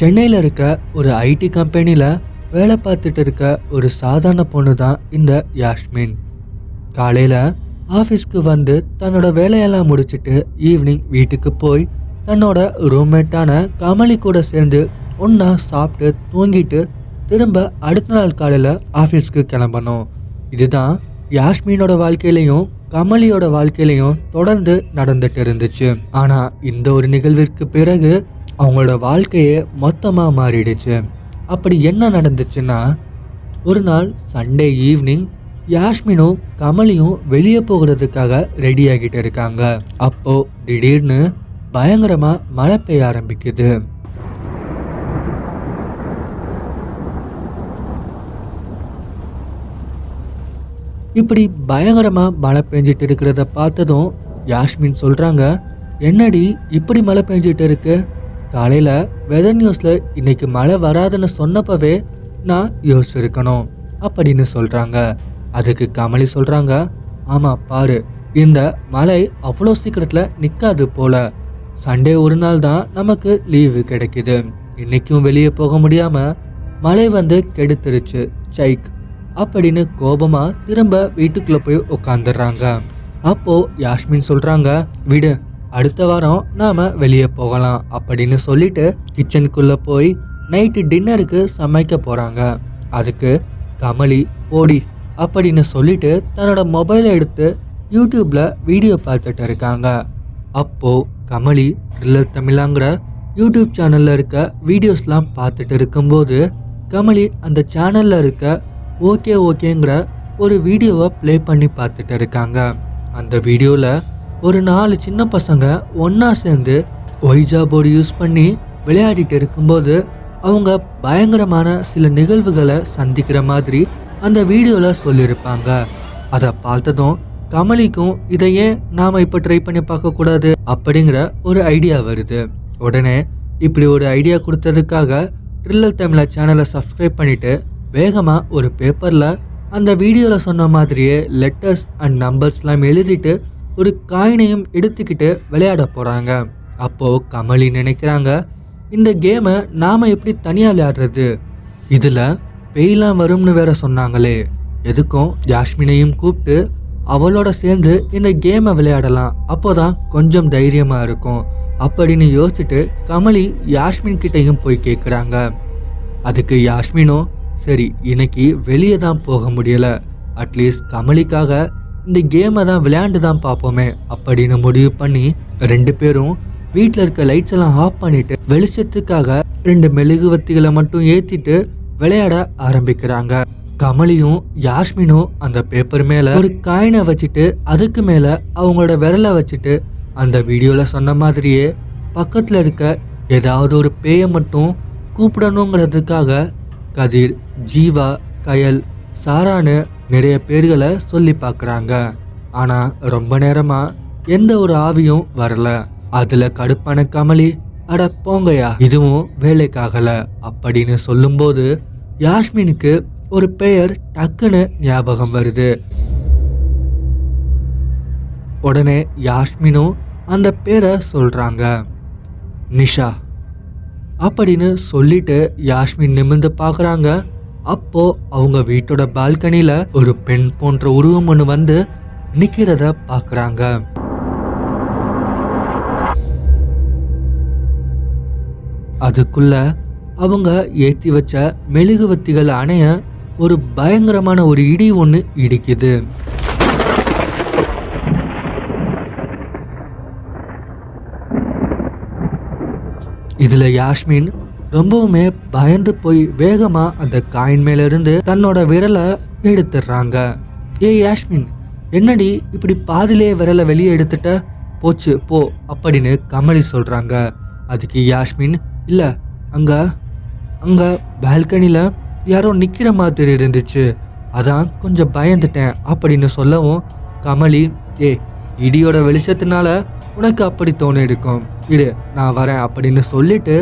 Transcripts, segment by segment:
சென்னையில் இருக்க ஒரு ஐடி கம்பெனியில் வேலை பார்த்துட்டு இருக்க ஒரு சாதாரண பொண்ணு தான் இந்த யாஷ்மின் காலையில் ஆஃபீஸ்க்கு வந்து தன்னோட வேலையெல்லாம் முடிச்சுட்டு ஈவினிங் வீட்டுக்கு போய் தன்னோட ரூம்மேட்டான கமலி கூட சேர்ந்து ஒன்றா சாப்பிட்டு தூங்கிட்டு திரும்ப அடுத்த நாள் காலையில் ஆஃபீஸ்க்கு கிளம்பணும். இதுதான் யாஷ்மீனோட வாழ்க்கையிலையும் கமலியோட வாழ்க்கையிலையும் தொடர்ந்து நடந்துட்டு இருந்துச்சு. ஆனால் இந்த ஒரு நிகழ்விற்கு பிறகு அவங்களோட வாழ்க்கையே மொத்தமாக மாறிடுச்சு. அப்படி என்ன நடந்துச்சுன்னா ஒரு நாள் சண்டே ஈவினிங் யாஷ்மினும் கமலியும் வெளியே போகிறதுக்காக ரெடி ஆகிட்டு இருக்காங்க. அப்போ திடீர்னு பயங்கரமாக மழை பெய்ய ஆரம்பிக்குது. இப்படி பயங்கரமாக மழை பெஞ்சிட்டு இருக்கிறத பார்த்ததும் யாஷ்மின் சொல்கிறாங்க என்னடி இப்படி மழை பெஞ்சிட்டு இருக்கு? காலையில் வெதர் நியூஸில் இன்னைக்கு மழை வராதுன்னு சொன்னப்பவே நான் யோசிச்சிருக்கணும் அப்படின்னு சொல்கிறாங்க அதுக்கு கமலி சொல்கிறாங்க ஆமாம் பாரு இந்த மழை அவ்வளோ சீக்கிரத்தில் நிற்காது போல. சண்டே ஒரு நாள் தான் நமக்கு லீவு கிடைக்குது. இன்னைக்கும் வெளியே போக முடியாமல் மழை வந்து கெடுத்துருச்சு சைக் அப்படின்னு கோபமாக திரும்ப வீட்டுக்குள்ளே போய் உட்காந்துடுறாங்க அப்போது யாஸ்மின் சொல்கிறாங்க விடு அடுத்த வாரம் நாம் வெளியே போகலாம் அப்படின்னு சொல்லிட்டு கிச்சனுக்குள்ளே போய் நைட்டு டின்னருக்கு சமைக்க போகிறாங்க அதுக்கு கமலி போடி அப்படின்னு சொல்லிட்டு தன்னோட மொபைலை எடுத்து யூடியூப்பில் வீடியோ பார்த்துட்டு இருக்காங்க. அப்போது கமலி த்ரில்லர் தமிழாங்கிற யூடியூப் சேனலில் இருக்க வீடியோஸ்லாம் பார்த்துட்டு இருக்கும்போது கமலி அந்த சேனலில் இருக்க ஓகே ஓகேங்கிற ஒரு வீடியோவை ப்ளே பண்ணி பார்த்துட்டு இருக்காங்க. அந்த வீடியோவில் ஒரு நாலு சின்ன பசங்க ஒன்றா சேர்ந்து ஒய்ஜா போர்டு யூஸ் பண்ணி விளையாடிட்டு இருக்கும்போது அவங்க பயங்கரமான சில நிகழ்வுகளை சந்திக்கிற மாதிரி அந்த வீடியோவில் சொல்லியிருப்பாங்க. அதை பார்த்ததும் கமலிக்கும் இதை ஏன் நாம் இப்போ ட்ரை பண்ணி பார்க்கக்கூடாது அப்படிங்கிற ஒரு ஐடியா வருது. உடனே இப்படி ஒரு ஐடியா கொடுத்ததுக்காக ட்ரில்லர் டைமில் சேனலை சப்ஸ்கிரைப் பண்ணிட்டு வேகமாக ஒரு பேப்பரில் அந்த வீடியோவில் சொன்ன மாதிரியே லெட்டர்ஸ் அண்ட் நம்பர்ஸ்லாம் எழுதிட்டு ஒரு காயினையும் எடுத்துக்கிட்டு விளையாட போகிறாங்க அப்போது கமலி நினைக்கிறாங்க இந்த கேமை நாம் எப்படி தனியாக விளையாடுறது? இதில் பெய்லாம் வரும்னு வேற சொன்னாங்களே. எதுக்கும் யாஸ்மினையும் கூப்பிட்டு அவளோட சேர்ந்து இந்த கேமை விளையாடலாம். அப்போ தான் கொஞ்சம் தைரியமாக இருக்கும். அப்படின்னு யோசிச்சுட்டு கமலி யாஸ்மின் கிட்டையும் போய் கேட்குறாங்க அதுக்கு யாஸ்மினும் சரி இன்னைக்கு வெளியே தான் போக முடியலை. அட்லீஸ்ட் கமலிக்காக இந்த கேமை தான் விளையாண்டு தான் பார்ப்போமே அப்படின்னு முடிவு பண்ணி ரெண்டு பேரும் வீட்டில் இருக்க லைட்ஸ் எல்லாம் ஆஃப் பண்ணிட்டு வெளிச்சத்துக்காக ரெண்டு மெழுகுவத்திகளை மட்டும் ஏற்றிட்டு விளையாட ஆரம்பிக்கிறாங்க. கமலியும் யாஸ்மினும் அந்த பேப்பர் மேலே ஒரு காயினை வச்சுட்டு அதுக்கு மேலே அவங்களோட விரலை வச்சுட்டு அந்த வீடியோவில் சொன்ன மாதிரியே பக்கத்தில் இருக்க ஏதாவது ஒரு பேயை மட்டும் கூப்பிடணுங்கிறதுக்காக கதிர் ஜீவா கயல் சாரான்னு நிறைய பேர்களை சொல்லி பார்க்குறாங்க. ஆனால் ரொம்ப நேரமாக எந்த ஒரு ஆவியும் வரல. அதில் கடுப்பான கமலி அட போங்கயா இதுவும் வேலைக்காகலை. அப்படின்னு சொல்லும்போது யாஸ்மினுக்கு ஒரு பெயர் டக்குன்னு ஞாபகம் வருது. உடனே யாஸ்மினும் அந்த பேரை சொல்கிறாங்க நிஷா அப்படின்னு சொல்லிட்டு யாஸ்மின் நிமிர்ந்து பார்க்குறாங்க. அப்போ அவங்க வீட்டோட பால்கனியில் ஒரு பெண் போன்ற உருவம் ஒன்று வந்து நிற்கிறத பார்க்குறாங்க அதுக்குள்ள அவங்க ஏற்றி வச்ச மெழுகுவத்திகள் அணைய ஒரு பயங்கரமான ஒரு இடி ஒன்று இடிக்குது. இதுல யாஸ்மின் ரொம்பவுமே பயந்து போய் வேகமா அந்த காயின் மேல இருந்து தன்னோட விரலை எடுத்துடுறாங்க. ஏ யாஷ்மின் என்னடி இப்படி பாதிலே விரலை வெளியே எடுத்துட்ட? போச்சு போ அப்படின்னு கமலி சொல்றாங்க. அதுக்கு யாஷ்மின் இல்ல அங்க அங்க பால்கனில யாரோ நிக்கிற மாதிரி இருந்துச்சு. அதான் கொஞ்சம் பயந்துட்டேன் அப்படின்னு சொல்லவும் கமலி ஏ இடியோட வெளிச்சத்தினால உனக்கு அப்படி தோணி இருக்கும். இடு நான் வரேன் அப்படின்னு சொல்லிட்டு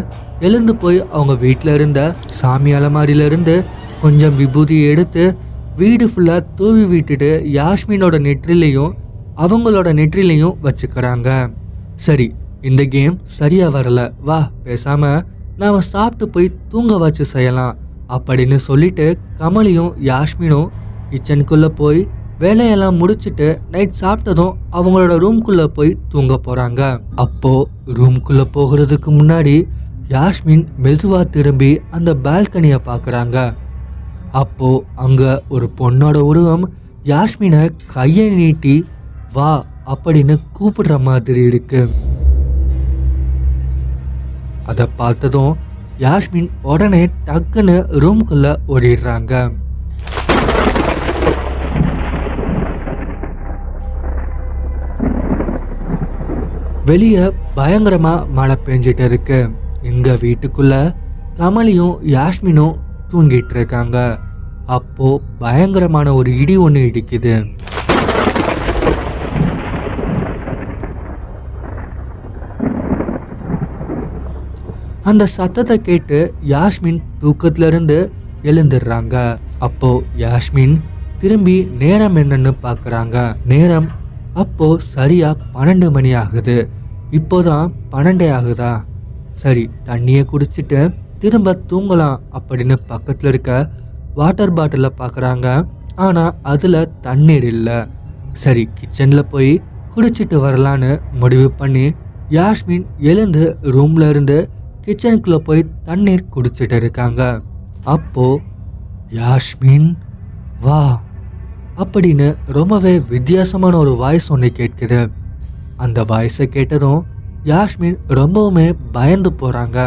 எழுந்து போய் அவங்க வீட்டில் இருந்த சாமி அலமாரியிலிருந்து கொஞ்சம் விபூதி எடுத்து வீடு ஃபுல்லாக தூவி விட்டுட்டு யாஸ்மினோட நெற்றிலையும் அவங்களோட நெற்றிலையும் வச்சுக்கிறாங்க. சரி இந்த கேம் சரியாக வரல. வா பேசாமல் நாம் சாப்பிட்டு போய் தூங்க வச்சு செய்யலாம் அப்படின்னு சொல்லிட்டு கமலியும் யாஸ்மினும் கிச்சனுக்குள்ளே போய் வேலையெல்லாம் முடிச்சிட்டு நைட் சாப்பிட்டதும் அவங்களோட ரூம்குள்ளே போய் தூங்க போகிறாங்க அப்போ ரூம்குள்ளே போகிறதுக்கு முன்னாடி யாஸ்மின் மெதுவாக திரும்பி அந்த பால்கனியை பார்க்குறாங்க அப்போது அங்கே ஒரு பொண்ணோட உருவம் யாஸ்மினை கையை நீட்டி வா அப்படின்னு கூப்பிடுற மாதிரி இருக்கு. அதை பார்த்ததும் யாஸ்மின் உடனே டக்குன்னு ரூம்குள்ளே ஓடிடுறாங்க. வெளியே பயங்கரமாக மழை பெஞ்சிட்டு இருக்கு. எங்கள் வீட்டுக்குள்ள கமலியும் யாஸ்மினும் தூங்கிட்டு இருக்காங்க. அப்போ பயங்கரமான ஒரு இடி ஒன்று இடிக்குது. அந்த சத்தத்தை கேட்டு யாஸ்மின் தூக்கத்திலிருந்து எழுந்துடுறாங்க. அப்போ யாஸ்மின் திரும்பி நேரம் என்னன்னு பார்க்குறாங்க நேரம் அப்போது சரியாக பன்னெண்டு மணி ஆகுது. இப்போதான் பன்னெண்டே ஆகுதா? சரி தண்ணியை குடிச்சிட்டு திரும்ப தூங்கலாம் அப்படின்னு பக்கத்தில் இருக்க வாட்டர் பாட்டிலில் பார்க்குறாங்க ஆனால் அதில் தண்ணீர் இல்லை. சரி கிச்சனில் போய் குடிச்சிட்டு வரலான்னு முடிவு பண்ணி யாஸ்மின் எழுந்து ரூமில் இருந்து கிச்சனுக்குள்ளே போய் தண்ணீர் குடிச்சிட்டு இருக்காங்க. அப்போது யாஸ்மின் வா அப்படின்னு ரொம்பவே வித்தியாசமான ஒரு வாய்ஸ் ஒன்று கேட்குது. அந்த வாய்ஸை கேட்டதும் யாஸ்மின் ரொம்பவுமே பயந்து போகிறாங்க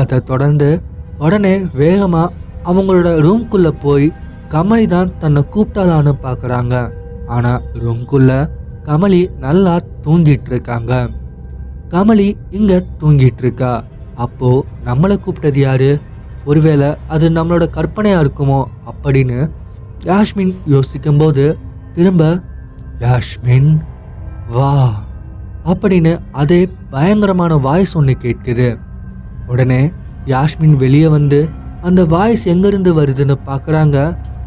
அதை தொடர்ந்து உடனே வேகமாக அவங்களோட ரூம்குள்ளே போய் கமலி தான் தன்னை கூப்பிட்டாலான்னு பார்க்குறாங்க ஆனால் ரூம்குள்ள கமலி நல்லா தூங்கிட்டு இருக்காங்க. கமலி இங்கே தூங்கிட்டு இருக்கா. அப்போது நம்மளை கூப்பிட்டது யாரு? ஒருவேளை அது நம்மளோட கற்பனையாக இருக்குமோ அப்படின்னு யாஸ்மின் யோசிக்கும்போது திரும்ப யாஷ்மின் வா. அப்படின்னு அதே பயங்கரமான வாய்ஸ் ஒன்று கேட்குது. உடனே யாஷ்மின் வெளியே வந்து அந்த வாய்ஸ் எங்கேருந்து வருதுன்னு பார்க்குறாங்க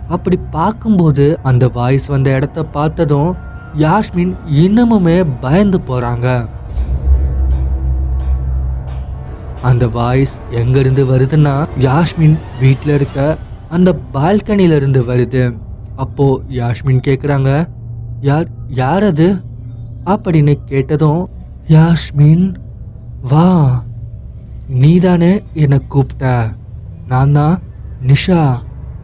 அப்படி பார்க்கும்போது அந்த வாய்ஸ் வந்த இடத்த பார்த்ததும் யாஷ்மின் இன்னமுமே பயந்து போகிறாங்க அந்த வாய்ஸ் எங்கேருந்து வருதுன்னா யாஷ்மின் வீட்டில் இருக்க அந்த பால்கனியிலிருந்து வருது. அப்போது யாஷ்மின் கேட்குறாங்க யார் யார் அது அப்படின்னு கேட்டதும் யாஷ்மின் வா. நீதானே என்னை கூப்பிட்ட. நான் தான் நிஷா.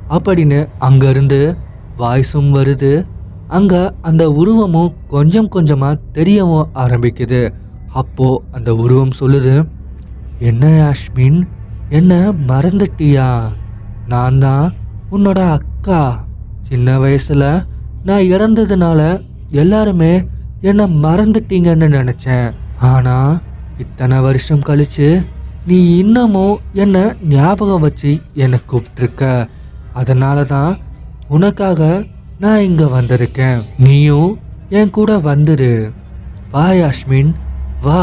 அப்படின்னு அங்கேருந்து வாய்ஸும் வருது. அங்கே அந்த உருவமும் கொஞ்சம் கொஞ்சமாக தெரியவும் ஆரம்பிக்குது. அப்போது அந்த உருவம் சொல்லுது என்ன யாஷ்மின் என்ன மறந்துட்டியா? நான் தான் உன்னோட அக்கா. சின்ன வயசுல நான் இறந்ததுனால எல்லாருமே என்னை மறந்துட்டீங்கன்னு நினச்சேன். ஆனா இத்தனை வருஷம் கழிச்சு நீ இன்னமும் என்னை ஞாபகம் வச்சு என்னை கூப்பிட்டுருக்க. அதனால தான் உனக்காக நான் இங்கே வந்திருக்கேன். நீயும் என் கூட வந்துடு வா யாஸ்மின் வா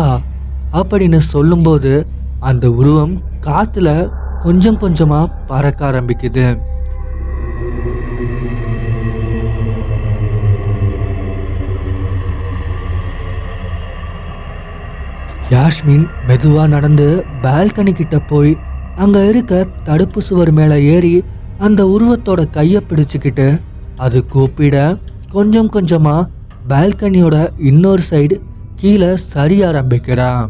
அப்படின்னு சொல்லும்போது அந்த உருவம் காற்றுல கொஞ்சம் கொஞ்சமாக பறக்க ஆரம்பிக்குது. யாஸ்மின் மெதுவாக நடந்து பால்கனி கிட்ட போய் அங்கே இருக்க தடுப்பு சுவர் மேலே ஏறி அந்த உருவத்தோட கையை பிடிச்சிக்கிட்டு அது கூப்பிட கொஞ்சம் கொஞ்சமாக பால்கனியோட இன்னொரு சைடு கீழே சரிய ஆரம்பிக்கிறான்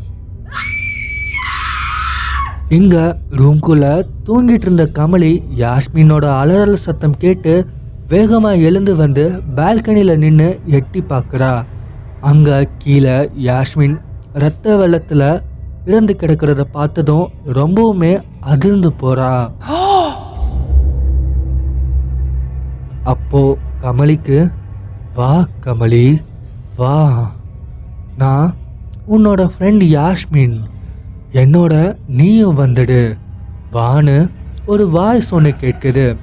இங்க ரூம்குள்ள தூங்கிட்டு இருந்த கமலி யாஸ்மினோட அலறல் சத்தம் கேட்டு வேகமா எழுந்து வந்து பால்கனியில நின்று எட்டி பார்க்குறா அங்க கீழே யாஸ்மின் ரத்த வெள்ளத்துல இறந்து கிடக்கிறத பார்த்ததும் ரொம்பவுமே அதிர்ந்து போறா. அப்போ கமலிக்கு வா கமலி வா. நான் உன்னோட ஃப்ரெண்ட் யாஸ்மின். என்னோட நீயும் வந்துடு. வான்னு ஒரு வாய்ஸ் ஒன்று கேட்குது.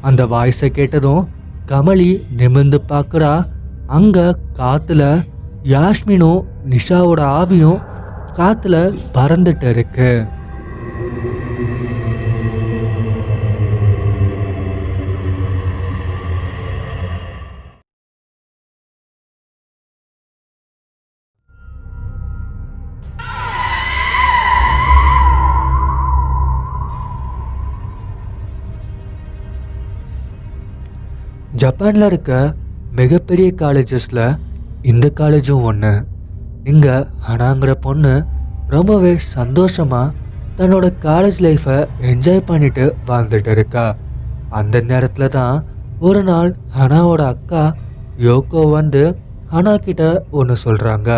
அந்த வாய்ஸை கேட்டதும் கமலி நிமிர்ந்து பார்க்குறா. அங்கே காற்றுல யாஸ்மினும் நிஷாவோட ஆவியும் காற்றுல பறந்துட்டு இருக்குது ஜப்பானில் இருக்க மிகப்பெரிய காலேஜஸில் இந்த காலேஜும் ஒன்று இங்கே ஹனாங்கிற பொண்ணு ரொம்பவே சந்தோஷமாக தன்னோட காலேஜ் லைஃப்பை என்ஜாய் பண்ணிட்டு வாழ்ந்துட்டு இருக்கா. அந்த நேரத்தில் தான் ஒரு நாள் ஹனாவோட அக்கா யோகோ வந்து ஹனா கிட்ட ஒன்று சொல்கிறாங்க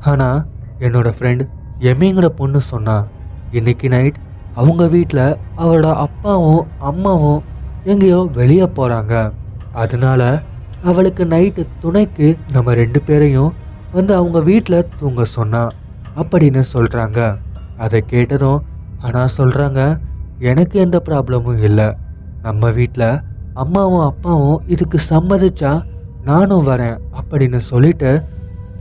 ஹனா என்னோடய ஃப்ரெண்ட் எமிங்கிற பொண்ணு சொன்னான் இன்றைக்கி நைட் அவங்க வீட்டில் அவரோட அப்பாவும் அம்மாவும் எங்கேயோ வெளியே போகிறாங்க அதனால அவளுக்கு நைட்டு துணைக்கு நம்ம ரெண்டு பேரையும் வந்து அவங்க வீட்டில் தூங்க சொன்னான் அப்படின்னு சொல்கிறாங்க அதை கேட்டதும் ஆனால் சொல்கிறாங்க எனக்கு எந்த ப்ராப்ளமும் இல்லை. நம்ம வீட்டில் அம்மாவும் அப்பாவும் இதுக்கு சம்மதிச்சா நானும் வரேன் அப்படின்னு சொல்லிட்டு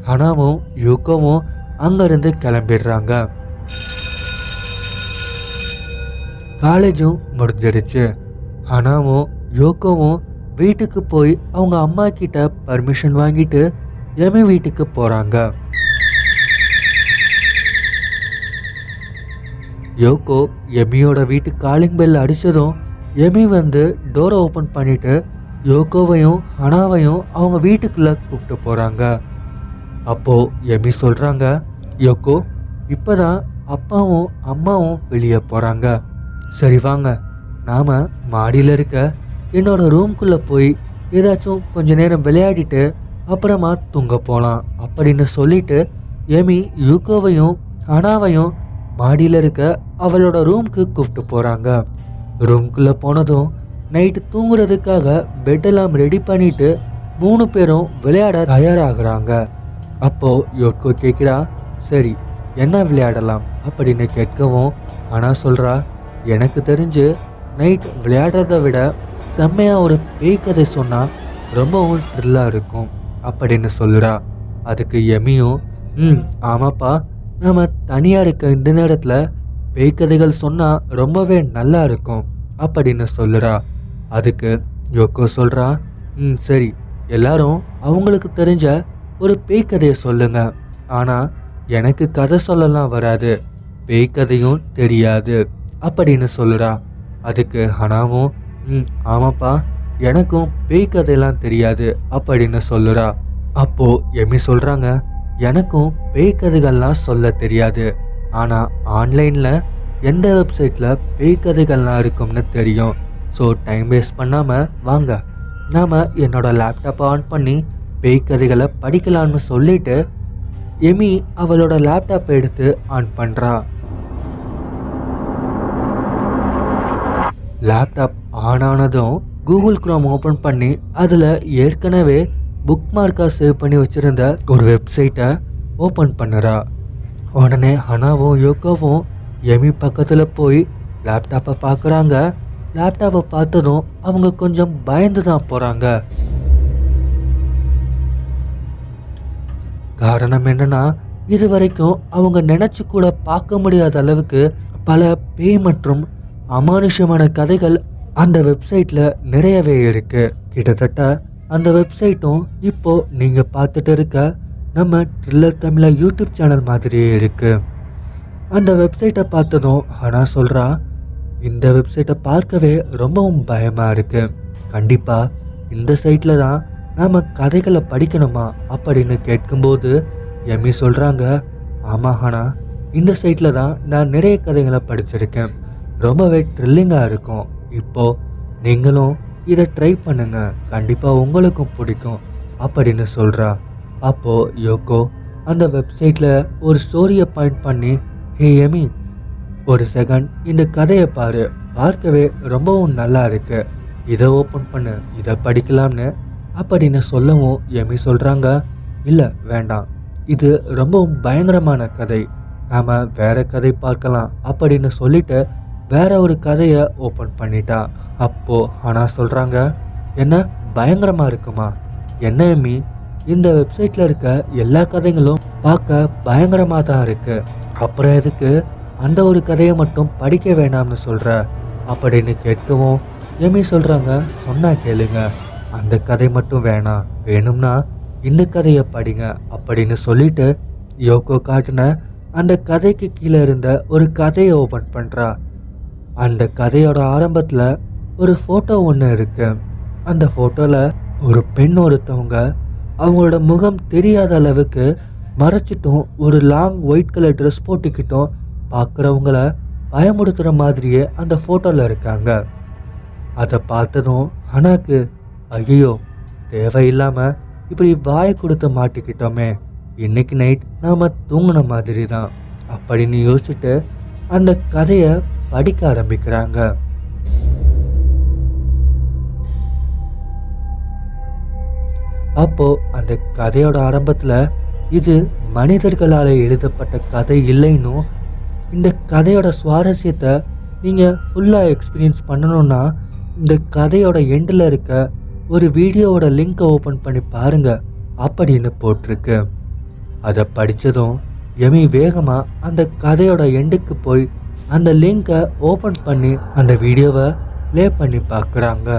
ஹனாவும் யூகோவும் அங்கேருந்து கிளம்பிடுறாங்க. காலேஜும் முடிஞ்சிடுச்சு ஹனாவும் யோகோவும் வீட்டுக்கு போய் அவங்க அம்மா கிட்ட பர்மிஷன் வாங்கிட்டு எமி வீட்டுக்கு போகிறாங்க யோகோ எமியோட வீட்டு காலிங் பெல் அடித்ததும் எமி வந்து டோரை ஓப்பன் பண்ணிட்டு யோகோவையும் ஹனாவையும் அவங்க வீட்டுக்குள்ளே கூப்பிட்டு போகிறாங்க அப்போது எமி சொல்கிறாங்க யோகோ இப்போ தான் அப்பாவும் அம்மாவும் வெளியே போகிறாங்க சரி வாங்க நாம் மாடியில் இருக்க என்னோட ரூம்குள்ளே போய் ஏதாச்சும் கொஞ்ச நேரம் விளையாடிட்டு அப்புறமா தூங்க போகலாம் அப்படின்னு சொல்லிட்டு எமி யூகோவையும் அனாவையும் மாடியில் இருக்க அவளோட ரூம்க்கு கூப்பிட்டு போகிறாங்க ரூம்குள்ளே போனதும் நைட்டு தூங்குறதுக்காக பெட்டெல்லாம் ரெடி பண்ணிட்டு மூணு பேரும் விளையாட தயாராகிறாங்க. அப்போது யோட்கோ கேட்குறா சரி என்ன விளையாடலாம்? அப்படின்னு கேட்கவும் ஆனால் சொல்கிறா எனக்கு தெரிஞ்சு நைட் விளையாடுறத விட செம்மையாக ஒரு பேய் கதை சொன்னால் ரொம்பவும் த்ரில்லாக இருக்கும் அப்படின்னு சொல்லுறா அதுக்கு எமியும் ம் ஆமாப்பா. நம்ம தனியாக இருக்க இந்த நேரத்தில் பேய் கதைகள் சொன்னால் ரொம்பவே நல்லா இருக்கும் அப்படின்னு சொல்லுறா அதுக்கு யோக்கோ சொல்கிறா ம் சரி. எல்லாரும் அவங்களுக்கு தெரிஞ்ச ஒரு பேய் கதையை சொல்லுங்க. ஆனால் எனக்கு கதை சொல்லலாம் வராது. பேய் கதையும் தெரியாது அப்படின்னு சொல்லுறா அதுக்கு ஹனாவும் ம் ஆமாப்பா. எனக்கும் பேய் கதையெல்லாம் தெரியாது அப்படின்னு சொல்லுறா. அப்போ எமி சொல்கிறாங்க எனக்கும் பேய் கதைகள்லாம் சொல்ல தெரியாது. ஆனால் ஆன்லைனில் எந்த வெப்சைட்டில் பேய் கதைகள்லாம் இருக்கும்னு தெரியும். ஸோ டைம் வேஸ்ட் பண்ணாமல் வாங்க. நாம் என்னோடய லேப்டாப்பை ஆன் பண்ணி பேய் கதைகளை படிக்கலாம்னு சொல்லிட்டு எமி அவளோட லேப்டாப்பை எடுத்து ஆன் பண்ணுறா லேப்டாப் ஆன் ஆனதும் கூகுள் குரோம் ஓப்பன் பண்ணி அதில் ஏற்கனவே புக் மார்க்காக சேவ் பண்ணி வச்சுருந்த ஒரு வெப்சைட்டை ஓப்பன் பண்ணுறா. உடனே ஹனாவும் யோகோவும் எமி பக்கத்தில் போய் லேப்டாப்பை பார்க்குறாங்க லேப்டாப்பை பார்த்ததும் அவங்க கொஞ்சம் பயந்து தான் போகிறாங்க காரணம் என்னன்னா இது வரைக்கும் அவங்க நினச்சி கூட பார்க்க முடியாத அளவுக்கு பல பேய் மற்றும் அமானுஷ்யமான கதைகள் அந்த வெப்சைட்டில் நிறையவே இருக்கு. கிட்டத்தட்ட அந்த வெப்சைட்டும் இப்போ நீங்கள் பார்த்துட்டு இருக்க நம்ம ட்ரில்லர் தமிழ யூடியூப் சேனல் மாதிரியே இருக்கு. அந்த வெப்சைட்டை பார்த்ததும் ஹனா சொல்கிறா இந்த வெப்சைட்டை பார்க்கவே ரொம்பவும் பயமாக இருக்கு. கண்டிப்பாக இந்த சைட்டில் தான் நாம் கதைகளை படிக்கணுமா அப்படின்னு கேட்கும்போது எம்மி சொல்கிறாங்க ஆமாம் ஹனா இந்த சைட்டில் தான் நான் நிறைய கதைகளை படிச்சிருக்கேன். ரொம்பவே த்ரில்லிங்காக இருக்கும். இப்போது நீங்களும் இதை ட்ரை பண்ணுங்கள் கண்டிப்பாக உங்களுக்கும் பிடிக்கும் அப்படின்னு சொல்கிறா அப்போது யோகோ அந்த வெப்சைட்டில் ஒரு ஸ்டோரியை பாயிண்ட் பண்ணி ஹே எமி ஒரு செகண்ட் இந்த கதையை பாரு. பார்க்கவே ரொம்பவும் நல்லா இருக்கு. இதை ஓப்பன் பண்ணு. இதை படிக்கலாம்னு அப்படின்னு சொல்லவும் எமி சொல்கிறாங்க இல்லை வேண்டாம். இது ரொம்பவும் பயங்கரமான கதை. நாம் வேற கதை பார்க்கலாம் அப்படின்னு சொல்லிட்டு வேற ஒரு கதையை ஓப்பன் பண்ணிட்டா. அப்போ ஆனால் சொல்கிறாங்க என்ன? பயங்கரமாக இருக்குமா? என்ன எம்மி? இந்த வெப்சைட்டில் இருக்க எல்லா கதைகளும் பார்க்க பயங்கரமாக தான் இருக்கு. அப்புறம் எதுக்கு அந்த ஒரு கதையை மட்டும் படிக்க வேணாம்னு சொல்கிற அப்படின்னு கேட்கவும் எமி சொல்கிறாங்க சொன்னா கேளுங்க. அந்த கதை மட்டும் வேணாம் வேணும்னா இந்த கதையை படிங்க. அப்படின்னு சொல்லிட்டு யோகோ காட்டின அந்த கதைக்கு கீழே இருந்த ஒரு கதையை ஓப்பன் பண்ணுறா அந்த கதையோட ஆரம்பத்தில் ஒரு ஃபோட்டோ ஒன்று இருக்கு. அந்த ஃபோட்டோவில் ஒரு பெண் ஒருத்தவங்க அவங்களோட முகம் தெரியாத அளவுக்கு மறைச்சிட்டும் ஒரு லாங் ஒயிட் கலர் ட்ரெஸ் போட்டுக்கிட்டும் பார்க்குறவங்கள பயமுடுத்துகிற மாதிரியே அந்த ஃபோட்டோவில் இருக்காங்க. அதை பார்த்ததும் அனாக்கு ஐயோ தேவையில்லாமல் இப்படி வாயை கொடுத்து மாட்டிக்கிட்டோமே. இன்னைக்கு நைட் நாம் தூங்கின மாதிரி தான் அப்படின்னு யோசிச்சுட்டு அந்த கதையை படிக்க ஆரம்பிக்கிறாங்க. அப்போ அந்த கதையோட ஆரம்பத்தில் இது மனிதர்களால் எழுதப்பட்ட கதை இல்லைன்னு இந்த கதையோட சுவாரஸ்யத்தை நீங்கள் ஃபுல்லாக எக்ஸ்பீரியன்ஸ் பண்ணணும்னா இந்த கதையோட எண்டில் இருக்க ஒரு வீடியோவோட லிங்க்கை ஓப்பன் பண்ணி பாருங்கள் அப்படின்னு போட்டிருக்கு. அதை படித்ததும் எமி வேகமாக அந்த கதையோட எண்டுக்கு போய் அந்த லிங்கை ஓப்பன் பண்ணி அந்த வீடியோவை ப்ளே பண்ணி பார்க்குறாங்க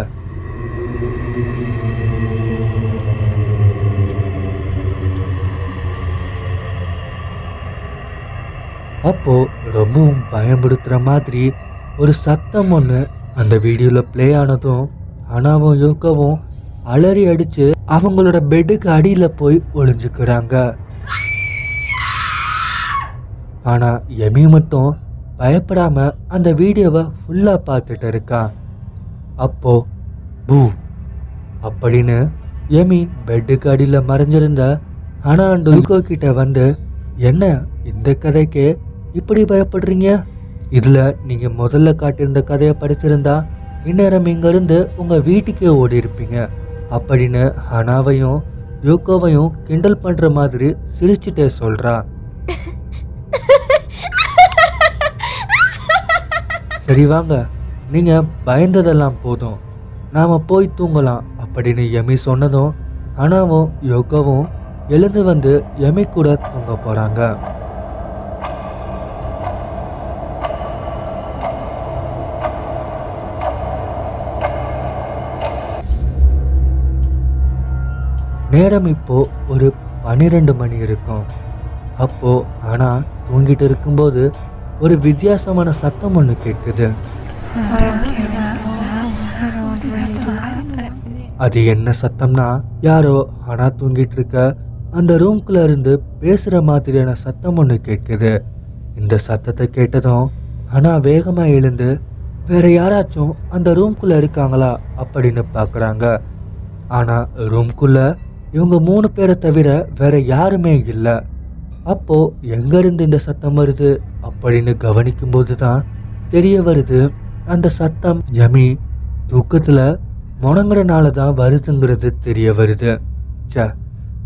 அப்போது ரொம்பவும் பயன்படுத்துகிற மாதிரி ஒரு சத்தம் ஒன்று அந்த வீடியோவில் ப்ளே ஆனதும் அனாவும் யோகவும் அலறி அடித்து அவங்களோட பெட்டுக்கு அடியில் போய் ஒளிஞ்சுக்கிறாங்க. ஆனால் எமி மட்டும் பயப்படாமல் அந்த வீடியோவை ஃபுல்லாக பார்த்துட்டு இருக்கா. அப்போ பூ அப்படின்னு எமி பெட்டுக்கு அடியில் மறைஞ்சிருந்த ஆனா டுல்கோ கிட்ட வந்து என்ன இந்த கதைக்கு இப்படி பயப்படுறீங்க? இதில் நீங்கள் முதல்ல காட்டியிருந்த கதையை படிச்சிருந்தா இந்நேரம் இங்கேருந்து உங்கள் வீட்டுக்கே ஓடி இருப்பீங்க அப்படின்னு ஹனாவையும் யூகோவையும் கிண்டல் பண்ணுற மாதிரி சிரிச்சுட்டே சொல்கிறான் சரி வாங்க. நீங்க பயந்ததெல்லாம் போதும். நாம போய் தூங்கலாம் அப்படின்னு எமி சொன்னதும் அனாவும் யோகாவும் எழுந்து வந்து எமி கூட தூங்க போறாங்க. நேரம் இப்போ ஒரு பன்னிரெண்டு மணி இருக்கும். அப்போ ஆனா தூங்கிட்டு இருக்கும்போது ஒரு வித்தியாசமான சத்தம் ஒன்று கேட்குது அது என்ன சத்தம்னா யாரோ ஆனா தூங்கிட்டு இருக்க அந்த ரூம்குள்ள இருந்து பேசுற மாதிரியான சத்தம் ஒன்று கேட்குது இந்த சத்தத்தை கேட்டதும் ஆனா வேகமா எழுந்து வேற யாராச்சும் அந்த ரூம்குள்ள இருக்காங்களா? அப்படின்னு பார்க்குறாங்க ஆனா ரூம்குள்ள இவங்க மூணு பேரை தவிர வேற யாருமே இல்லை. அப்போது எங்கேருந்து இந்த சத்தம் வருது அப்படின்னு கவனிக்கும் போது தான் தெரிய வருது அந்த சத்தம் யமி தூக்கத்தில் முணங்குறனால தான் வருதுங்கிறது தெரிய வருது. ச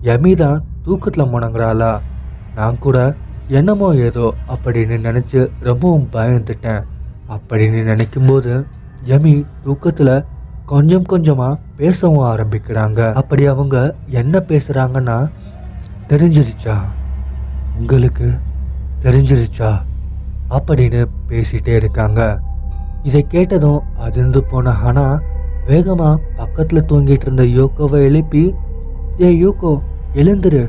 யமி தான் தூக்கத்தில் முணங்குறாளா? நான் கூட என்னமோ ஏதோ அப்படின்னு நினச்சி ரொம்பவும் பயந்துட்டேன் அப்படின்னு நினைக்கும்போது யமி தூக்கத்தில் கொஞ்சம் கொஞ்சமாக பேசவும் ஆரம்பிக்கிறாங்க. அப்படி அவங்க என்ன பேசுகிறாங்கன்னா தெரிஞ்சிருச்சா? உங்களுக்கு தெரிஞ்சிருச்சா அப்படின்னு பேசிட்டே இருக்காங்க. இதை கேட்டதும் அதிர்ந்து போன ஹனா வேகமாக பக்கத்தில் தூங்கிட்டு இருந்த யோகோவை எழுப்பி ஏ யோகோ எழுந்துரு.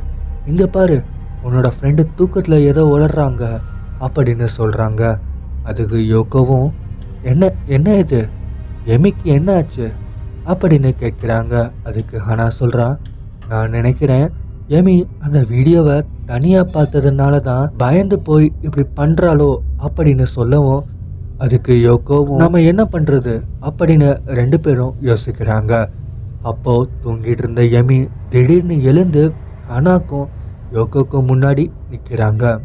இங்க பாரு உன்னோட ஃப்ரெண்டு தூக்கத்தில் ஏதோ உளறாங்க அப்படின்னு சொல்கிறாங்க அதுக்கு யோகோவும் என்ன என்ன இது? எமிக்கு என்ன ஆச்சு அப்படின்னு கேட்குறாங்க. அதுக்கு ஹனா சொல்கிறா நான் நினைக்கிறேன் எமி அந்த வீடியோவை தனியா பார்த்ததுனால தான் பயந்து போய் இப்படி பண்றாளோ அப்படின்னு சொல்லவும் அதுக்கு யோகோவும் நம்ம என்ன பண்றது? அப்படின்னு ரெண்டு பேரும் யோசிக்கிறாங்க. அப்போ தூங்கிட்டு இருந்த எமி திடீர்னு எழுந்து அனாக்கும் யோகோக்கும் முன்னாடி நிற்கிறாங்க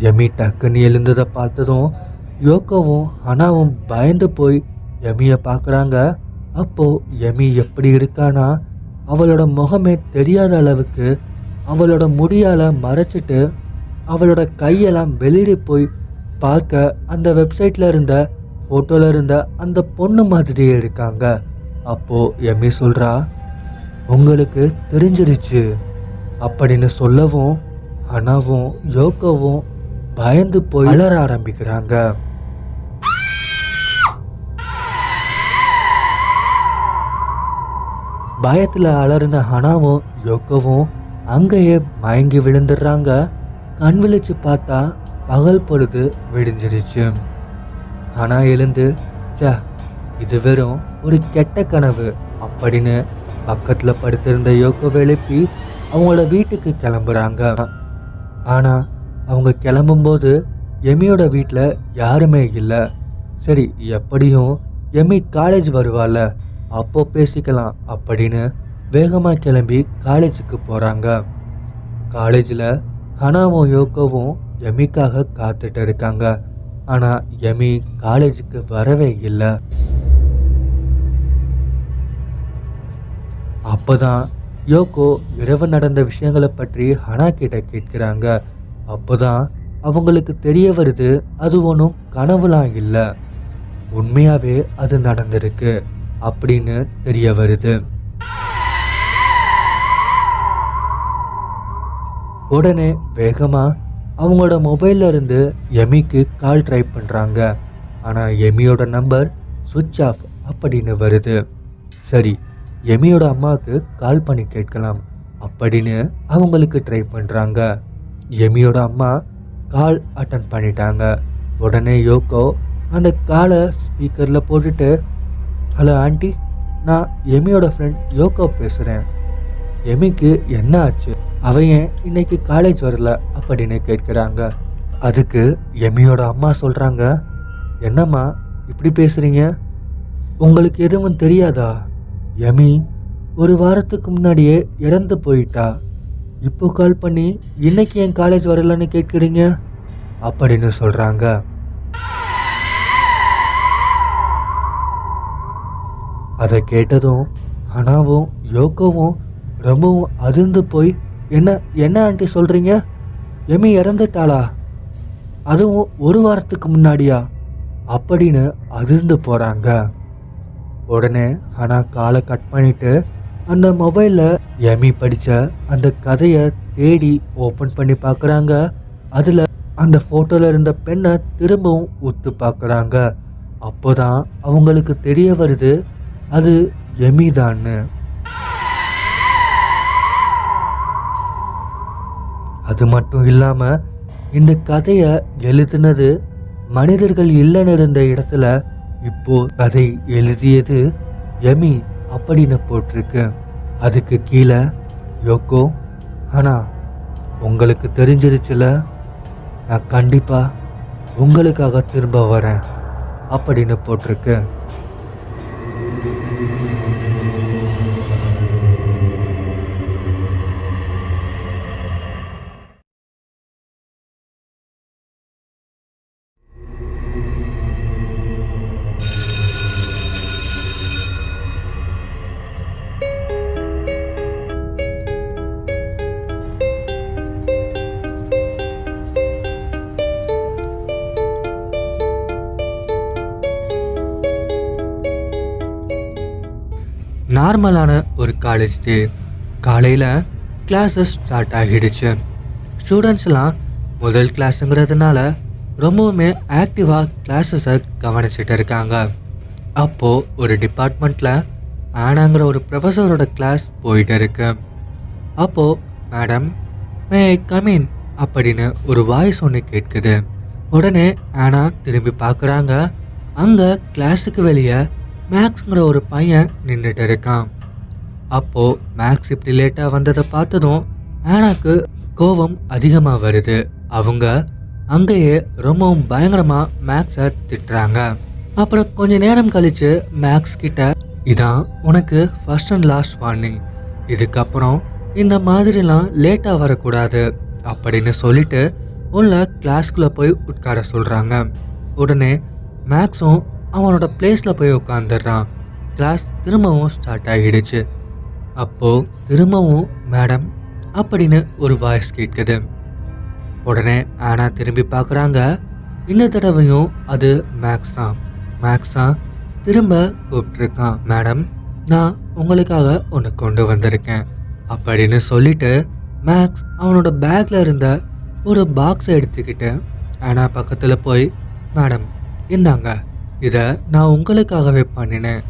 எமி டக்குன்னு எழுந்ததை பார்த்ததும் யோகாவும் அனாவும் பயந்து போய் எமியை பார்க்குறாங்க. அப்போது எமி எப்படி இருக்கானா? அவளோட முகமே தெரியாத அளவுக்கு அவளோட முடியால மறைச்சிட்டு அவளோட கையெல்லாம் வெளியே போய் பார்க்க அந்த வெப்சைட்ல இருந்த ஃபோட்டோவில் இருந்த அந்த பொண்ணு மாதிரியே இருக்காங்க. அப்போது எமி சொல்கிறா உங்களுக்கு தெரிஞ்சிருச்சு அப்படின்னு சொல்லவும் அனாவும் யோகாவும் பயந்து போய் வளர ஆரம்பிக்கிறாங்க. பயத்தில் அலறின ஹனாவும் யோகவும் அங்கேயே மயங்கி விழுந்துடுறாங்க. கண் விழிச்சு பார்த்தா பகல் பொழுது விடிஞ்சிருச்சு ஆனால் எழுந்து ச இது வெறும் ஒரு கெட்ட கனவு அப்படின்னு பக்கத்தில் படுத்திருந்த யோகோவை எழுப்பி அவங்களோட வீட்டுக்கு கிளம்புறாங்க. ஆனால் அவங்க கிளம்பும்போது எமியோட வீட்டில் யாருமே இல்லை. சரி எப்படியும் எமி காலேஜ் வருவாள் அப்போ பேசிக்கலாம் அப்படின்னு வேகமாக கிளம்பி காலேஜுக்கு போகிறாங்க காலேஜில் ஹனாவும் யோகோவும் எமிக்காக காத்துட்டு இருக்காங்க. ஆனால் எமி காலேஜுக்கு வரவே இல்லை. அப்போதான் யோகோ இரவு நடந்த விஷயங்களை பற்றி ஹனா கிட்ட கேட்குறாங்க. அப்போதான் அவங்களுக்கு தெரிய வருது அது ஒன்றும் கனவுலாம் இல்லை. உண்மையாகவே அது நடந்திருக்கு. அப்படின்னு தெரிய வருது. உடனே வேகமாக அவங்களோட மொபைல்ல இருந்து எமிக்கு கால் ட்ரை பண்ணுறாங்க ஆனால் எமியோட நம்பர் சுவிட்ச் ஆஃப் அப்படின்னு வருது. சரி எமியோட அம்மாவுக்கு கால் பண்ணி கேட்கலாம் அப்படின்னு அவங்களுக்கு ட்ரை பண்ணுறாங்க எமியோட அம்மா கால் அட்டன் பண்ணிட்டாங்க. உடனே யோகோ அந்த காலை ஸ்பீக்கரில் போட்டுட்டு ஹலோ ஆண்டி. நான் எமியோட ஃப்ரெண்ட் யோகோ பேசுகிறேன் எமிக்கு என்ன ஆச்சு? அவன் ஏன் இன்னைக்கு காலேஜ் வரல அப்படின்னு கேட்குறாங்க. அதுக்கு எமியோட அம்மா சொல்கிறாங்க என்னம்மா இப்படி பேசுகிறீங்க உங்களுக்கு எதுவும் தெரியாதா? எமி ஒரு வாரத்துக்கு முன்னாடியே இறந்து போயிட்டா. இப்போ கால் பண்ணி இன்னைக்கு என் காலேஜ் வரலன்னு கேட்குறீங்க? அப்படின்னு சொல்கிறாங்க அதை கேட்டதும் அனாவும் யோகோவும் ரொம்பவும் அதிர்ந்து போய் என்ன என்ன ஆண்டி சொல்கிறீங்க எமி இறந்துட்டாளா? அதுவும் ஒரு வாரத்துக்கு முன்னாடியா? அப்படின்னு அதிர்ந்து போகிறாங்க உடனே ஆனால் காலை கட் பண்ணிட்டு அந்த மொபைலில் எமி படித்த அந்த கதையை தேடி ஓப்பன் பண்ணி பார்க்குறாங்க அதில் அந்த ஃபோட்டோவில் இருந்த பெண்ணை திரும்பவும் ஒத்து பார்க்குறாங்க அப்போதான் அவங்களுக்கு தெரிய வருது அது எமிதான்னு. அது மட்டும் இல்லாமல் இந்த கதையை எழுதினது மனிதர்கள் இல்லைன்னு இருந்த இடத்துல இப்போ கதை எழுதியது எமி அப்படின்னு போட்டிருக்கு. அதுக்கு கீழே யோக்கோ ஆனால் உங்களுக்கு தெரிஞ்சிருச்சுல? நான் கண்டிப்பாக உங்களுக்காக திரும்ப வரேன் அப்படின்னு போட்டிருக்கு. நார்மலான ஒரு காலேஜ் டே காலையில் கிளாஸஸ் ஸ்டார்ட் ஆகிடுச்சு. ஸ்டூடெண்ட்ஸ்லாம் முதல் கிளாஸுங்கிறதுனால ரொம்பவுமே ஆக்டிவாக கிளாஸஸை கவனிச்சிட்டு இருக்காங்க. அப்போது ஒரு டிபார்ட்மெண்ட்டில் ஆனாங்கிற ஒரு ப்ரொஃபஸரோட கிளாஸ் போயிட்டு இருக்கு. அப்போது மேடம் மே கமின் அப்படின்னு ஒரு வாய்ஸ் ஒன்று கேட்குது. உடனே ஆனா திரும்பி பார்க்குறாங்க. அங்கே கிளாஸுக்கு வெளியே மேக்ஸுங்கிற ஒரு பையன் நின்றுட்டு இருக்கான். அப்போது மேக்ஸ் இப்படி லேட்டாக வந்ததை பார்த்ததும் ஆனாக்கு கோபம் அதிகமாக வருது. அவங்க அங்கேயே ரொம்பவும் பயங்கரமாக மேக்ஸை திட்டுறாங்க. அப்புறம் கொஞ்ச நேரம் கழித்து மேக்ஸ் கிட்ட இதான் உனக்கு ஃபர்ஸ்ட் அண்ட் லாஸ்ட் வார்னிங் இதுக்கப்புறம் இந்த மாதிரிலாம் லேட்டாக வரக்கூடாது அப்படின்னு சொல்லிட்டு உள்ள கிளாஸ்க்குள்ளே போய் உட்கார சொல்கிறாங்க உடனே மேக்ஸும் அவனோட பிளேஸில் போய் உட்காந்துடுறான் கிளாஸ் திரும்பவும் ஸ்டார்ட் ஆகிடுச்சு. அப்போது திரும்பவும் மேடம் அப்படின்னு ஒரு வாய்ஸ் கேட்குது. உடனே ஆனா திரும்பி பார்க்குறாங்க. இந்த தடவையும் அது மேக்ஸ் தான். மேக்ஸ் தான் திரும்ப கூப்பிட்டுருக்கான். மேடம் நான் உங்களுக்காக ஒன்று கொண்டு வந்திருக்கேன் அப்படின்னு சொல்லிட்டு மேக்ஸ் அவனோட பேக்கில் இருந்த ஒரு பாக்ஸை எடுத்துக்கிட்டு ஆனா பக்கத்தில் போய் மேடம் இந்தாங்க. இதை நான் உங்களுக்காகவே பண்ணினேன்.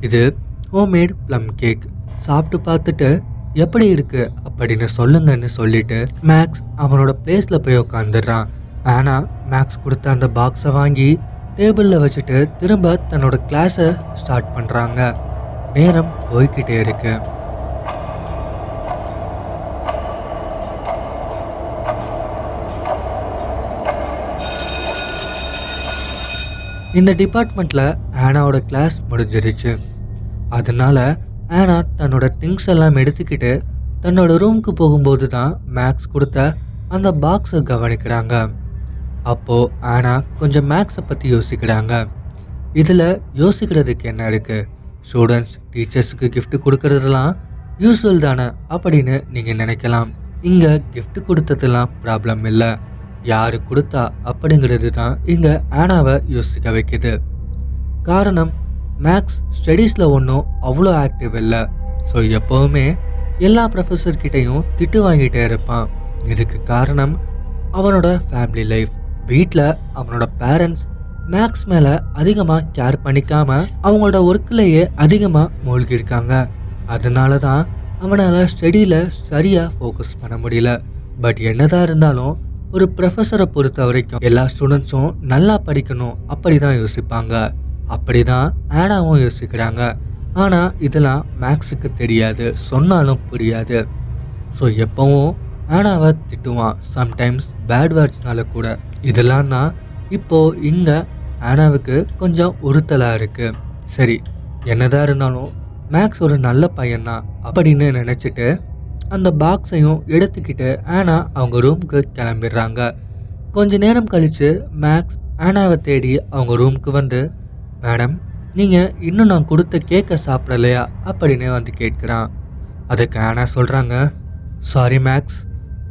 இது ஹோம்மேட் ப்ளம் கேக் சாப்பிட்டு பார்த்துட்டு எப்படி இருக்கு அப்படின்னு சொல்லுங்கன்னு சொல்லிட்டு மேக்ஸ் அவனோட பிளேஸில் போய் உட்காந்துடுறான் ஆனால் மேக்ஸ் கொடுத்த அந்த பாக்ஸை வாங்கி டேபிளில் வச்சுட்டு திரும்ப தன்னோட கிளாஸை ஸ்டார்ட் பண்ணுறாங்க நேரம் போய்கிட்டே இருக்குது இந்த டிபார்ட்மெண்ட்டில் ஆனாவோட கிளாஸ் முடிஞ்சிருச்சு. அதனால ஆனா தன்னோட திங்ஸ் எல்லாம் எடுத்துக்கிட்டு தன்னோட ரூமுக்கு போகும்போது தான் மேக்ஸ் கொடுத்த அந்த பாக்ஸை கவனிக்கிறாங்க. அப்போது ஆனா கொஞ்சம் மேக்ஸை பற்றி யோசிக்கிறாங்க. இதில் யோசிக்கிறதுக்கு என்ன இருக்குது ஸ்டூடெண்ட்ஸ் டீச்சர்ஸுக்கு கிஃப்ட் கொடுக்கறதெல்லாம் யூஸ்வல் தானே அப்படின்னு நீங்கள் நினைக்கலாம். இங்கே கிஃப்ட் கொடுத்ததெல்லாம் ப்ராப்ளம் இல்லை. யார் கொடுத்தா அப்படிங்கிறது தான் இங்கே ஆனாவை யோசிக்க வைக்குது. காரணம் மேக்ஸ் ஸ்டடீஸில் ஒன்றும் அவ்வளோ ஆக்டிவ் இல்லை. ஸோ எப்போவுமே எல்லா ப்ரொஃபஸர்கிட்டையும் திட்டு வாங்கிட்டே இருப்பான். இதுக்கு காரணம் அவனோட ஃபேமிலி லைஃப் வீட்டில் அவனோட பேரண்ட்ஸ் மேக்ஸ் மேலே அதிகமாக கேர் பண்ணிக்காமல் அவங்களோட ஒர்க்லேயே அதிகமாக மூழ்கியிருக்காங்க அதனால தான் அவனால் ஸ்டடியில் சரியாக ஃபோக்கஸ் பண்ண முடியல. பட் என்னதான் இருந்தாலும் ஒரு ப்ரொஃபஸரை பொறுத்த வரைக்கும் எல்லா ஸ்டூடெண்ட்ஸும் நல்லா படிக்கணும் அப்படி தான் யோசிப்பாங்க. அப்படி தான் ஆனாவும் யோசிக்கிறாங்க. ஆனால் இதெல்லாம் மேக்ஸுக்கு தெரியாது சொன்னாலும் புரியாது. ஸோ எப்போவும் ஆனாவை திட்டுவான். சம்டைம்ஸ் பேட் வேர்ட்ஸ்னால கூட. இதெல்லாம் தான் இப்போது இங்கே ஆனாவுக்கு கொஞ்சம் உறுத்தலாக இருக்குது சரி என்னதான் இருந்தாலும் மேக்ஸ் ஒரு நல்ல பையன்தான் அப்படின்னு நினச்சிட்டு அந்த பாக்ஸையும் எடுத்துக்கிட்டு ஆனா அவங்க ரூமுக்கு கிளம்பிடுறாங்க. கொஞ்ச நேரம் கழித்து மேக்ஸ் ஆனாவை தேடி அவங்க ரூமுக்கு வந்து மேடம் நீங்கள் இன்னும் நான் கொடுத்த கேக்கை சாப்பிடலையா? அப்படின்னு வந்து கேட்குறான். அதுக்கு ஆனா சொல்கிறாங்க சாரி மேக்ஸ்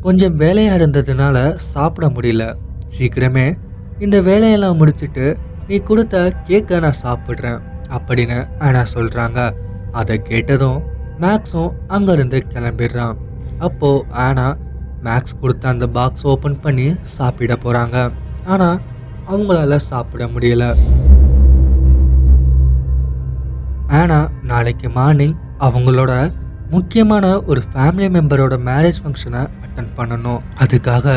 கொஞ்சம் வேலையாக இருந்ததுனால சாப்பிட முடியல. சீக்கிரமே இந்த வேலையெல்லாம் முடிச்சுட்டு நீ கொடுத்த கேக்கை நான் சாப்பிட்றேன். அப்படின்னு ஆனா சொல்கிறாங்க அதை கேட்டதும் மேக்ஸும் அங்கேருந்து கிளம்பிடுறான். அப்போது ஆனா மேக்ஸ் கொடுத்த அந்த பாக்ஸ் ஓப்பன் பண்ணி சாப்பிட போகிறாங்க ஆனால் அவங்களால சாப்பிட முடியல. ஆனா நாளைக்கு மார்னிங் அவங்களோட முக்கியமான ஒரு ஃபேமிலி மெம்பரோட மேரேஜ் ஃபங்க்ஷனை அட்டன் பண்ணணும். அதுக்காக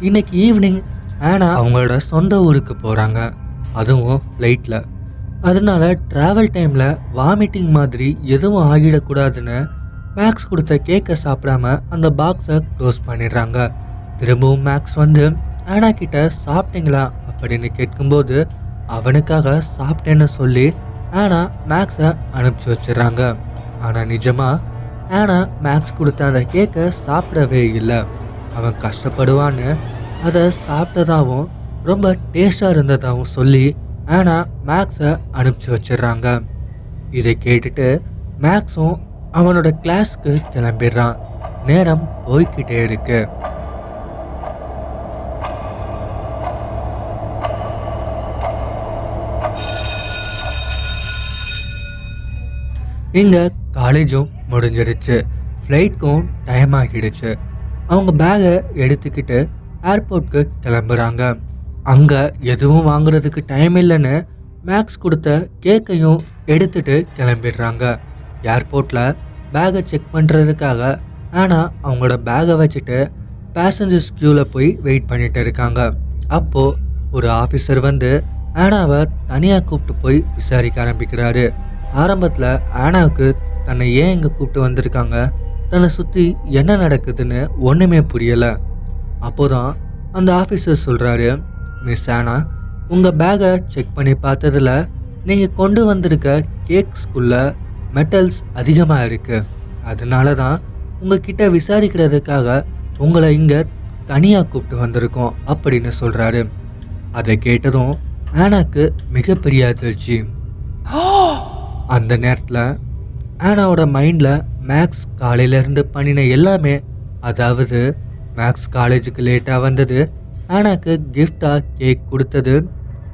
இன்னைக்கு ஈவினிங் ஆனா அவங்களோட சொந்த ஊருக்கு போகிறாங்க அதுவும் ஃப்ளைட்டில் அதனால ட்ராவல் டைமில் வாமிட்டிங் மாதிரி எதுவும் ஆகிடக்கூடாதுன்னு மேக்ஸ் கொடுத்த கேக்கை சாப்பிடாம அந்த பாக்ஸை க்ளோஸ் பண்ணிடுறாங்க. திரும்பவும் மேக்ஸ் வந்து ஆனா கிட்ட சாப்பிட்டீங்களா? அப்படின்னு கேட்கும்போது அவனுக்காக சாப்பிட்டேன்னு சொல்லி ஆனா மேக்ஸை அனுப்பிச்சி வச்சிடுறாங்க. ஆனால் நிஜமாக ஆனா மேக்ஸ் கொடுத்த அந்த கேக்கை சாப்பிடவே இல்லை. அவன் கஷ்டப்படுவான்னு அதை சாப்பிட்டதாகவும் ரொம்ப டேஸ்டாக இருந்ததாகவும் சொல்லி ஆனால் மேக்ஸை அனுப்பிச்சி வச்சிடுறாங்க. இதை கேட்டுட்டு மேக்ஸும் அவனோட கிளாஸ்க்கு கிளம்பிடுறான். நேரம் போய்கிட்டே இருக்கு. இங்கே காலேஜும் முடிஞ்சிருச்சு ஃப்ளைட்க்கும் டைம் ஆகிடுச்சு. அவங்க பேகை எடுத்துக்கிட்டு ஏர்போர்ட்க்கு கிளம்புறாங்க. அங்கே எதுவும் வாங்குறதுக்கு டைம் இல்லைன்னு மேக்ஸ் கொடுத்த கேக்கையும் எடுத்துட்டு கிளம்பிடுறாங்க. ஏர்போர்ட்டில் பேகை செக் பண்ணுறதுக்காக ஆனால் அவங்களோட பேகை வச்சுட்டு பேசஞ்சர்ஸ் க்யூவில் போய் வெயிட் பண்ணிட்டு இருக்காங்க. அப்போது ஒரு ஆஃபீஸர் வந்து ஆனாவை தனியாக கூப்பிட்டு போய் விசாரிக்க ஆரம்பிக்கிறாரு. ஆரம்பத்தில் ஆனாவுக்கு தன்னை ஏன் இங்கே கூப்பிட்டு வந்திருக்காங்க? தன்னை சுற்றி என்ன நடக்குதுன்னு ஒன்றுமே புரியலை. அப்போதான் அந்த ஆஃபீஸர் சொல்கிறாரு மிஸ் ஆனா உங்கள் பேகை செக் பண்ணி பார்த்ததுல நீங்கள் கொண்டு வந்திருக்க கேக்ஸ்குள்ள மெட்டல்ஸ் அதிகமாக இருக்குது அதனால தான் உங்ககிட்ட விசாரிக்கிறதுக்காக உங்களை இங்கே தனியாக கூப்பிட்டு வந்திருக்கோம் அப்படின்னு சொல்கிறாரு அதை கேட்டதும் ஆனாக்கு மிகப்பெரிய அதிர்ச்சி. அந்த நேரத்தில் ஆனாவோட மைண்டில் மேக்ஸ் காலையிலேருந்து பண்ணின எல்லாமே அதாவது மேக்ஸ் காலேஜுக்கு லேட்டாக வந்தது ஆனாக்கு கிஃப்டாக கேக் கொடுத்தது.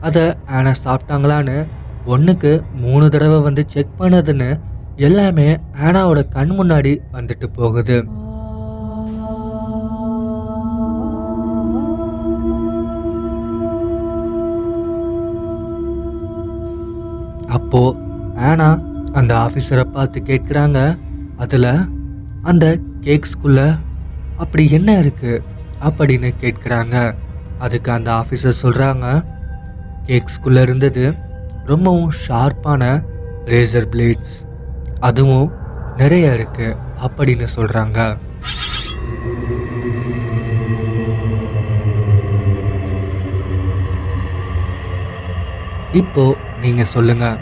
அதை ஆனா சாப்பிட்டாங்களான்னு ஒன்றுக்கு மூணு தடவை வந்து செக் பண்ணதுன்னு எல்லாமே ஆனாவோட கண் முன்னாடி வந்துட்டு போகுது. அப்போ ஆனா அந்த ஆஃபீஸரை பார்த்து கேட்குறாங்க அதில் அந்த கேக்ஸ்குள்ள அப்படி என்ன இருக்குது அப்படின்னு கேட்குறாங்க. அதுக்கு அந்த ஆஃபீஸர் சொல்கிறாங்க கேக்ஸ்குள்ளே இருந்தது ரொம்பவும் ஷார்ப்பான ரேசர் பிளேட்ஸ் அதுவும் நிறைய இருக்கு அப்படின்னு சொல்கிறாங்க இப்போ நீங்கள் சொல்லுங்கள்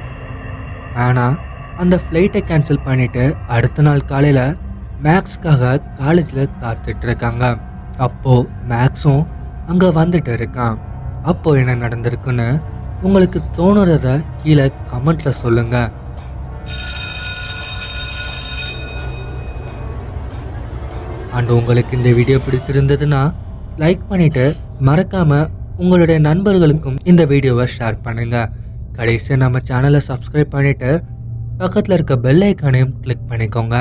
ஆனால் அந்த ஃப்ளைட்டை கேன்சல் பண்ணிவிட்டு அடுத்த நாள் காலையில் மேக்ஸ்க்காக காலேஜில் காத்துட்ருக்காங்க இருக்காங்க. அப்போது மேக்ஸும் அங்கே வந்துட்டு இருக்கான். அப்போ என்ன நடந்திருக்குன்னு உங்களுக்கு தோணுறத கீழே கமெண்ட்ல சொல்லுங்க. அண்ட் உங்களுக்கு இந்த வீடியோ பிடிச்சிருந்ததுன்னா லைக் பண்ணிட்டு மறக்காம உங்களுடைய நண்பர்களுக்கும் இந்த வீடியோவை ஷேர் பண்ணுங்க. கடைசியாக நம்ம சேனலை சப்ஸ்கிரைப் பண்ணிவிட்டு பக்கத்தில் இருக்க பெல் ஐக்கானையும் கிளிக் பண்ணிக்கோங்க.